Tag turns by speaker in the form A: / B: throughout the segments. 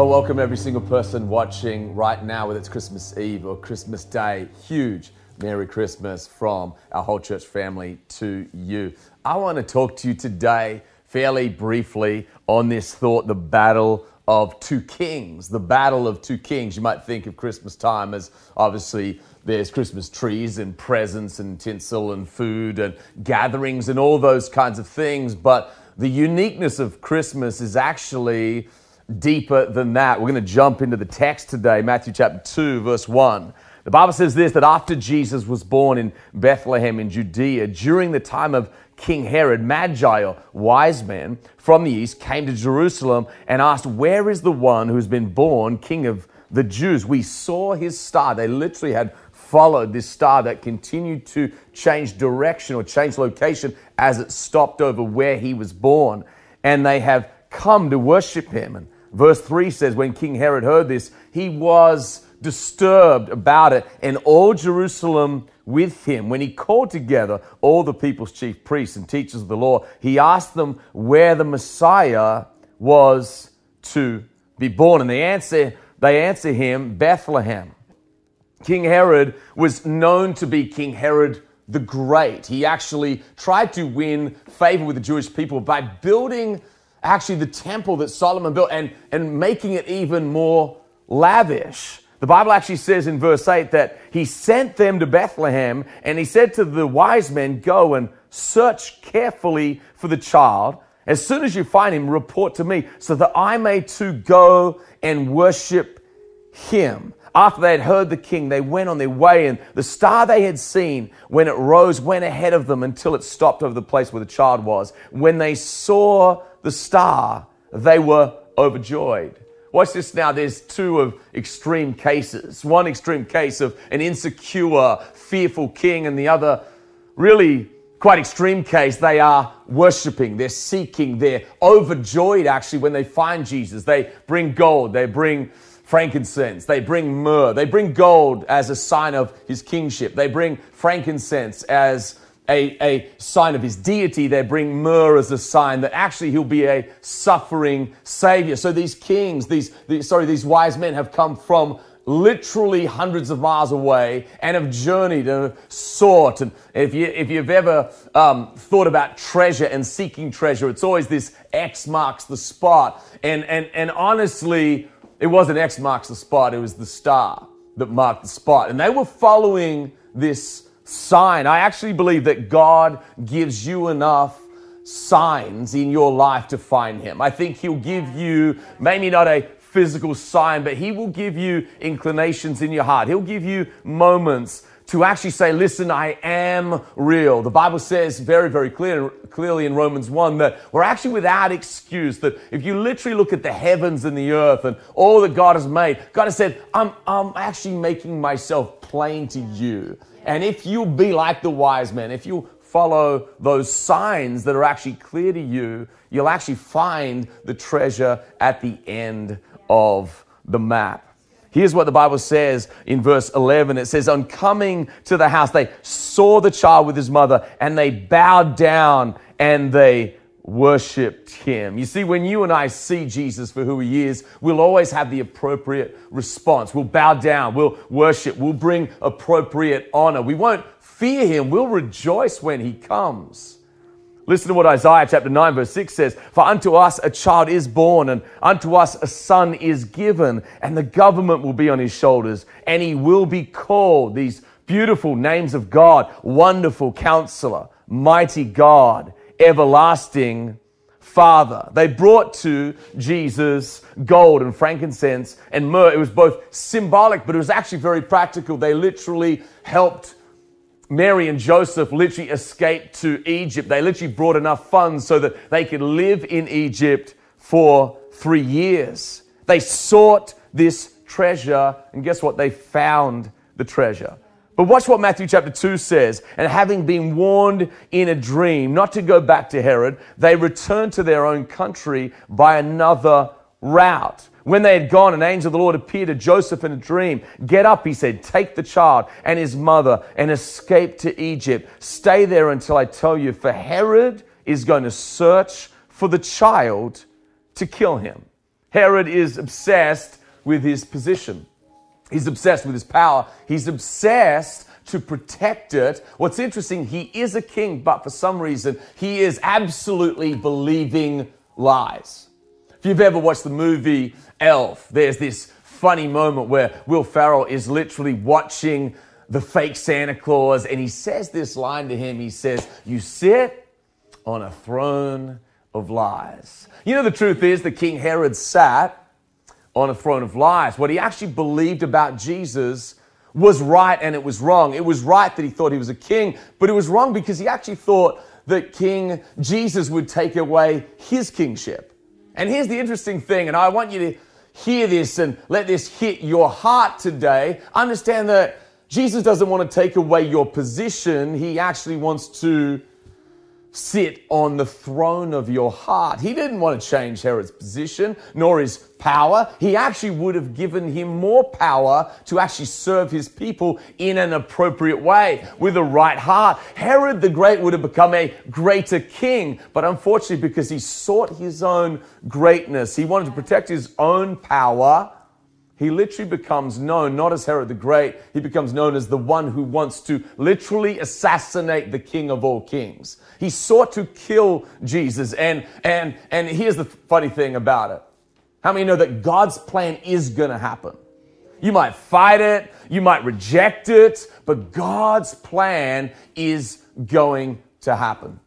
A: Well, welcome every single person watching right now, whether it's Christmas Eve or Christmas Day. Huge Merry Christmas from our whole church family to you. I want to talk to you today, fairly briefly, on this thought the battle of two kings. The battle of two kings. You might think of Christmas time as obviously there's Christmas trees and presents and tinsel and food and gatherings and all those kinds of things, but the uniqueness of Christmas is actually deeper than that. We're going to jump into the text today, Matthew chapter 2, verse 1. The Bible says this that after Jesus was born in Bethlehem in Judea, during the time of King Herod, Magi, or wise men from the east, came to Jerusalem and asked, Where is the one who's been born king of the Jews? We saw his star. They literally had followed this star that continued to change direction or change location as it stopped over where he was born. And they have come to worship him. And Verse 3 says, When King Herod heard this, he was disturbed about it, and all Jerusalem with him. When he called together all the people's chief priests and teachers of the law, he asked them where the Messiah was to be born. And they answer, they answer him, Bethlehem. King Herod was known to be King Herod the Great. He actually tried to win favor with the Jewish people by building actually the temple that Solomon built and, and making it even more lavish. The Bible actually says in verse 8 that he sent them to Bethlehem and he said to the wise men, Go and search carefully for the child. As soon as you find him, report to me so that I may too go and worship him. After they had heard the king, they went on their way, and the star they had seen when it rose went ahead of them until it stopped over the place where the child was. When they saw the star, they were overjoyed. Watch this now. There's two of extreme cases. One extreme case of an insecure, fearful king, and the other really quite extreme case. They are worshiping, they're seeking, they're overjoyed actually when they find Jesus. They bring gold, they bring frankincense, they bring myrrh, they bring gold as a sign of his kingship, they bring frankincense as a, a sign of his deity. They bring myrrh as a sign that actually he'll be a suffering savior. So these kings, these, these sorry, these wise men have come from literally hundreds of miles away and have journeyed and sought. And if, you, if you've ever um, thought about treasure and seeking treasure, it's always this X marks the spot. And, and, and honestly, it wasn't X marks the spot, it was the star that marked the spot. And they were following this sign. I actually believe that God gives you enough signs in your life to find Him. I think He'll give you maybe not a physical sign, but He will give you inclinations in your heart. He'll give you moments to actually say, listen, I am real. The Bible says very, very clear, clearly in Romans 1 that we're actually without excuse. That if you literally look at the heavens and the earth and all that God has made, God has said, I'm, I'm actually making myself plain to you. And if you be like the wise men, if you follow those signs that are actually clear to you, you'll actually find the treasure at the end of the map. Here's what the Bible says in verse 11. It says, On coming to the house, they saw the child with his mother and they bowed down and they worshiped him. You see, when you and I see Jesus for who he is, we'll always have the appropriate response. We'll bow down, we'll worship, we'll bring appropriate honor. We won't fear him, we'll rejoice when he comes. Listen to what Isaiah chapter 9, verse 6 says For unto us a child is born, and unto us a son is given, and the government will be on his shoulders, and he will be called these beautiful names of God Wonderful Counselor, Mighty God everlasting Father. They brought to Jesus gold and frankincense and myrrh. It was both symbolic, but it was actually very practical. They literally helped Mary and Joseph literally escaped to Egypt. They literally brought enough funds so that they could live in Egypt for three years. They sought this treasure. And guess what? They found the treasure. But watch what Matthew chapter 2 says. And having been warned in a dream not to go back to Herod, they returned to their own country by another route. When they had gone, an angel of the Lord appeared to Joseph in a dream. Get up, he said, take the child and his mother and escape to Egypt. Stay there until I tell you, for Herod is going to search for the child to kill him. Herod is obsessed with his position. He's obsessed with his power. He's obsessed to protect it. What's interesting, he is a king, but for some reason, he is absolutely believing lies. If you've ever watched the movie Elf, there's this funny moment where Will Ferrell is literally watching the fake Santa Claus and he says this line to him. He says, You sit on a throne of lies. You know, the truth is that King Herod sat on a throne of lies. What he actually believed about Jesus was right and it was wrong. It was right that he thought he was a king, but it was wrong because he actually thought that King Jesus would take away his kingship. And here's the interesting thing, and I want you to hear this and let this hit your heart today. Understand that Jesus doesn't want to take away your position, he actually wants to sit on the throne of your heart. He didn't want to change Herod's position nor his power. He actually would have given him more power to actually serve his people in an appropriate way with a right heart. Herod the Great would have become a greater king, but unfortunately, because he sought his own greatness, he wanted to protect his own power he literally becomes known not as Herod the Great, he becomes known as the one who wants to literally assassinate the king of all kings. He sought to kill Jesus. And, and, and here's the funny thing about it. How many know that God's plan is going to happen? You might fight it, you might reject it, but God's plan is going to happen.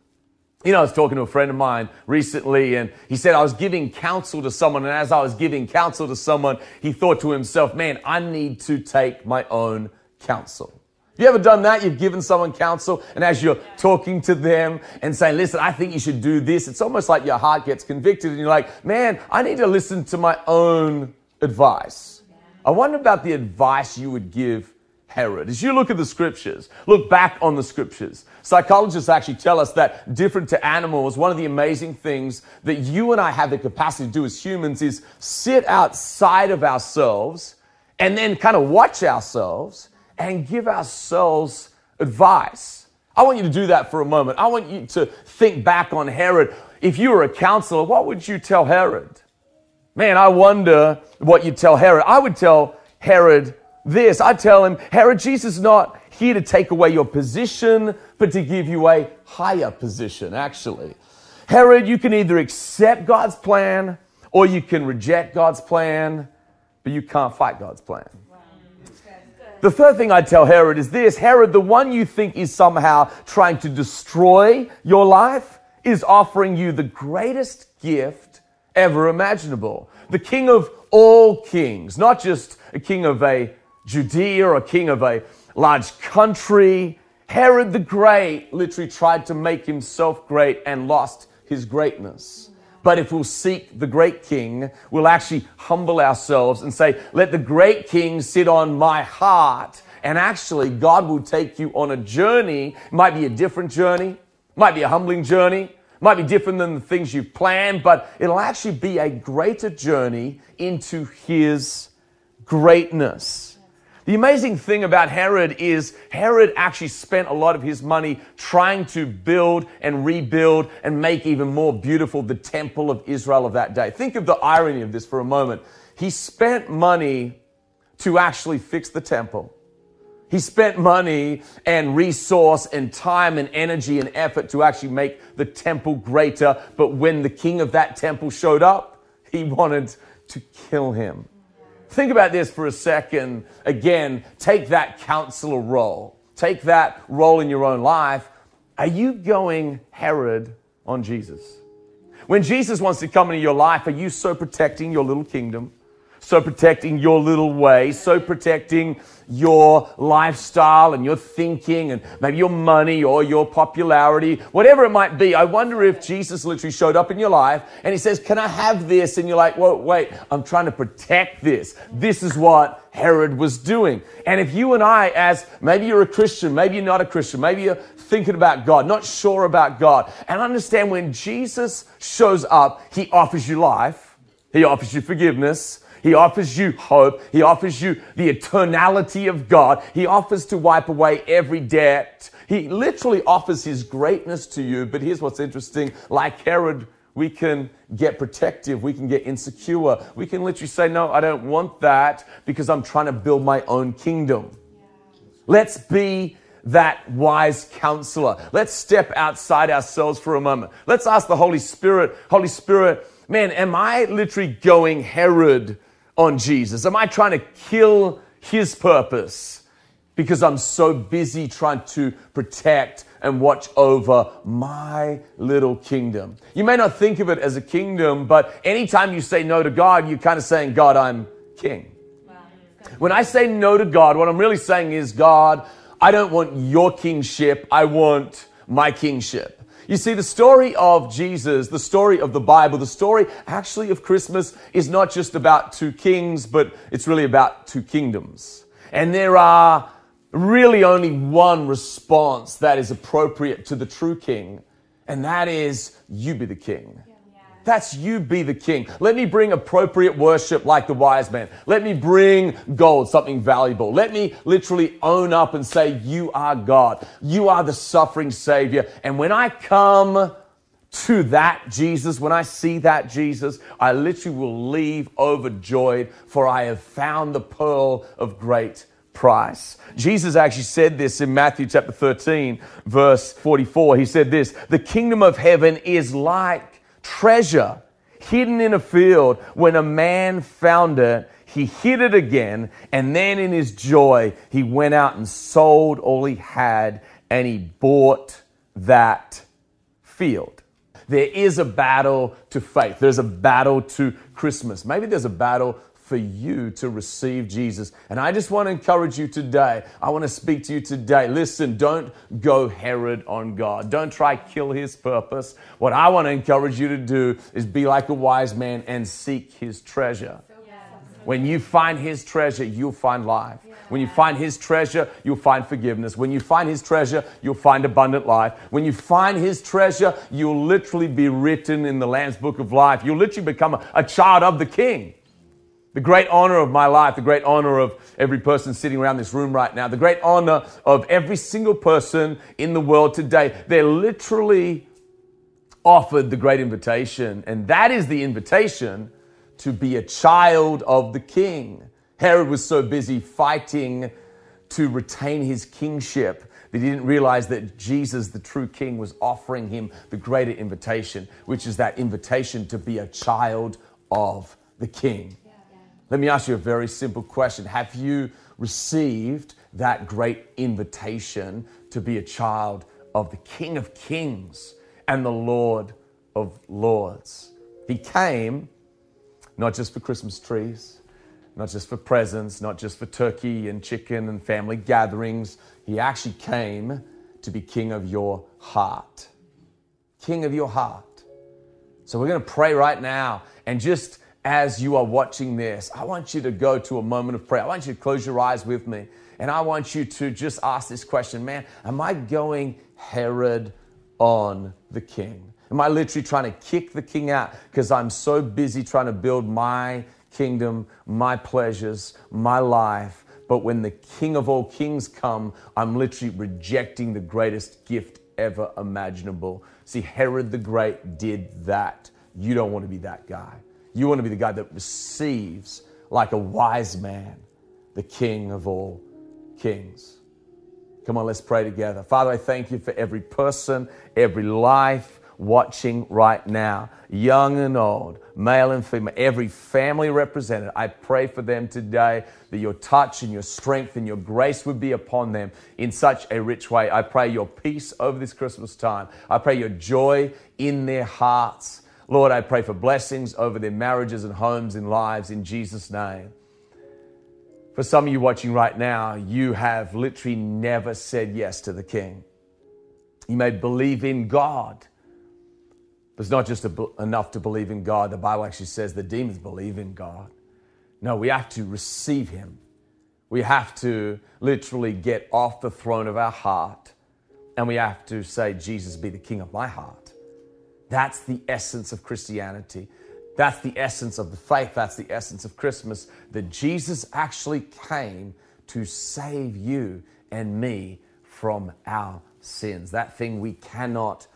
A: You know, I was talking to a friend of mine recently, and he said, I was giving counsel to someone, and as I was giving counsel to someone, he thought to himself, man, I need to take my own counsel. You ever done that? You've given someone counsel, and as you're talking to them and saying, listen, I think you should do this, it's almost like your heart gets convicted, and you're like, man, I need to listen to my own advice. I wonder about the advice you would give Herod. As you look at the scriptures, look back on the scriptures, psychologists actually tell us that different to animals, one of the amazing things that you and I have the capacity to do as humans is sit outside of ourselves and then kind of watch ourselves and give ourselves advice. I want you to do that for a moment. I want you to think back on Herod. If you were a counselor, what would you tell Herod? Man, I wonder what you'd tell Herod. I would tell Herod, this. I tell him, Herod, Jesus is not here to take away your position, but to give you a higher position, actually. Herod, you can either accept God's plan or you can reject God's plan, but you can't fight God's plan. The third thing I tell Herod is this Herod, the one you think is somehow trying to destroy your life, is offering you the greatest gift ever imaginable. The king of all kings, not just a king of a Judea or a king of a large country. Herod the Great literally tried to make himself great and lost his greatness. But if we'll seek the great king, we'll actually humble ourselves and say, Let the great king sit on my heart. And actually, God will take you on a journey. It might be a different journey, might be a humbling journey, might be different than the things you've planned, but it'll actually be a greater journey into his greatness. The amazing thing about Herod is Herod actually spent a lot of his money trying to build and rebuild and make even more beautiful the temple of Israel of that day. Think of the irony of this for a moment. He spent money to actually fix the temple. He spent money and resource and time and energy and effort to actually make the temple greater. But when the king of that temple showed up, he wanted to kill him. Think about this for a second. Again, take that counselor role, take that role in your own life. Are you going Herod on Jesus? When Jesus wants to come into your life, are you so protecting your little kingdom? So protecting your little way, so protecting your lifestyle and your thinking and maybe your money or your popularity, whatever it might be. I wonder if Jesus literally showed up in your life and he says, Can I have this? And you're like, Well, wait, I'm trying to protect this. This is what Herod was doing. And if you and I, as maybe you're a Christian, maybe you're not a Christian, maybe you're thinking about God, not sure about God, and understand when Jesus shows up, he offers you life, he offers you forgiveness, he offers you hope. He offers you the eternality of God. He offers to wipe away every debt. He literally offers his greatness to you. But here's what's interesting like Herod, we can get protective. We can get insecure. We can literally say, No, I don't want that because I'm trying to build my own kingdom. Let's be that wise counselor. Let's step outside ourselves for a moment. Let's ask the Holy Spirit, Holy Spirit, man, am I literally going Herod on Jesus? Am I trying to kill his purpose because I'm so busy trying to protect and watch over my little kingdom? You may not think of it as a kingdom, but anytime you say no to God, you're kind of saying, God, I'm king. When I say no to God, what I'm really saying is, God, I don't want your kingship, I want my kingship. You see, the story of Jesus, the story of the Bible, the story actually of Christmas is not just about two kings, but it's really about two kingdoms. And there are really only one response that is appropriate to the true king, and that is you be the king. That's you be the king. Let me bring appropriate worship like the wise man. Let me bring gold, something valuable. Let me literally own up and say, You are God. You are the suffering Savior. And when I come to that Jesus, when I see that Jesus, I literally will leave overjoyed, for I have found the pearl of great price. Jesus actually said this in Matthew chapter 13, verse 44. He said this The kingdom of heaven is like treasure hidden in a field. When a man found it, he hid it again, and then in his joy, he went out and sold all he had and he bought that field. There is a battle to faith. There's a battle to Christmas. Maybe there's a battle for you to receive Jesus. And I just want to encourage you today. I want to speak to you today. Listen, don't go Herod on God. Don't try kill his purpose. What I want to encourage you to do is be like a wise man and seek his treasure. When you find his treasure, you'll find life. When you find his treasure, you'll find forgiveness. When you find his treasure, you'll find abundant life. When you find his treasure, you'll literally be written in the Lamb's book of life. You'll literally become a, a child of the king. The great honor of my life, the great honor of every person sitting around this room right now, the great honor of every single person in the world today. They're literally offered the great invitation, and that is the invitation to be a child of the king. Herod was so busy fighting to retain his kingship that he didn't realize that Jesus, the true king, was offering him the greater invitation, which is that invitation to be a child of the king. Let me ask you a very simple question. Have you received that great invitation to be a child of the King of Kings and the Lord of Lords? He came not just for Christmas trees, not just for presents, not just for turkey and chicken and family gatherings. He actually came to be King of your heart. King of your heart. So we're going to pray right now and just as you are watching this, I want you to go to a moment of prayer. I want you to close your eyes with me. And I want you to just ask this question man, am I going Herod on the king? Am I literally trying to kick the king out because I'm so busy trying to build my kingdom, my pleasures, my life? But when the king of all kings come, I'm literally rejecting the greatest gift ever imaginable. See, Herod the Great did that. You don't want to be that guy. You want to be the guy that receives like a wise man, the King of all kings. Come on, let's pray together. Father, I thank you for every person, every life watching right now, young and old, male and female, every family represented. I pray for them today that your touch and your strength and your grace would be upon them in such a rich way. I pray your peace over this Christmas time. I pray your joy in their hearts. Lord, I pray for blessings over their marriages and homes and lives in Jesus' name. For some of you watching right now, you have literally never said yes to the King. You may believe in God, but it's not just enough to believe in God. The Bible actually says the demons believe in God. No, we have to receive Him. We have to literally get off the throne of our heart and we have to say, Jesus, be the King of my heart. That's the essence of Christianity. That's the essence of the faith. That's the essence of Christmas that Jesus actually came to save you and me from our sins. That thing we cannot,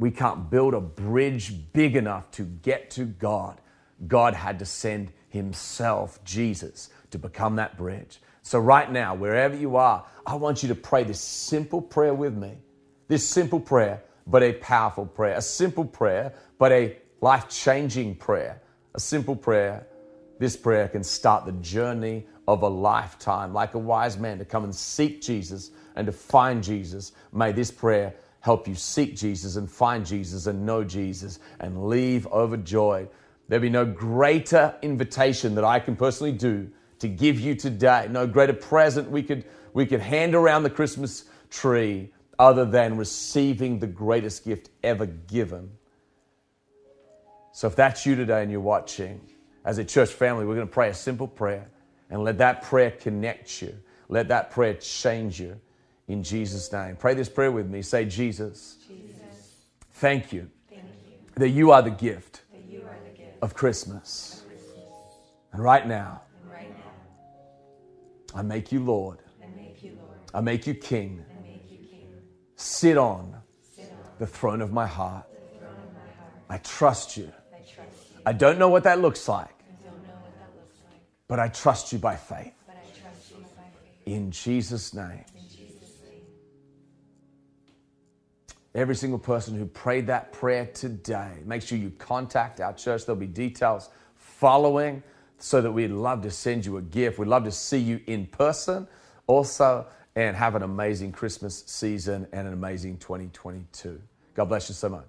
A: we can't build a bridge big enough to get to God. God had to send Himself, Jesus, to become that bridge. So, right now, wherever you are, I want you to pray this simple prayer with me. This simple prayer, but a powerful prayer. A simple prayer, but a life changing prayer. A simple prayer. This prayer can start the journey of a lifetime, like a wise man to come and seek Jesus and to find Jesus. May this prayer help you seek Jesus and find Jesus and know Jesus and leave overjoyed. There be no greater invitation that I can personally do to give you today, no greater present we could, we could hand around the Christmas tree other than receiving the greatest gift ever given so if that's you today and you're watching, as a church family, we're going to pray a simple prayer and let that prayer connect you. Let that prayer change you in Jesus' name. Pray this prayer with me. Say, Jesus, Jesus thank, you thank you that you are the gift, are the gift of, Christmas. of Christmas. And right now, and right now I, make you Lord. I make you Lord. I make you King. Sit, on the throne. Of my heart. I trust you. I don't know what that looks like. But I trust you by faith. In Jesus' name. Every single person who prayed that prayer today, make sure you contact our church. There'll be details following so that we'd love to send you a gift. We'd love to see you in person also and have an amazing Christmas season and an amazing 2022. God bless you so much.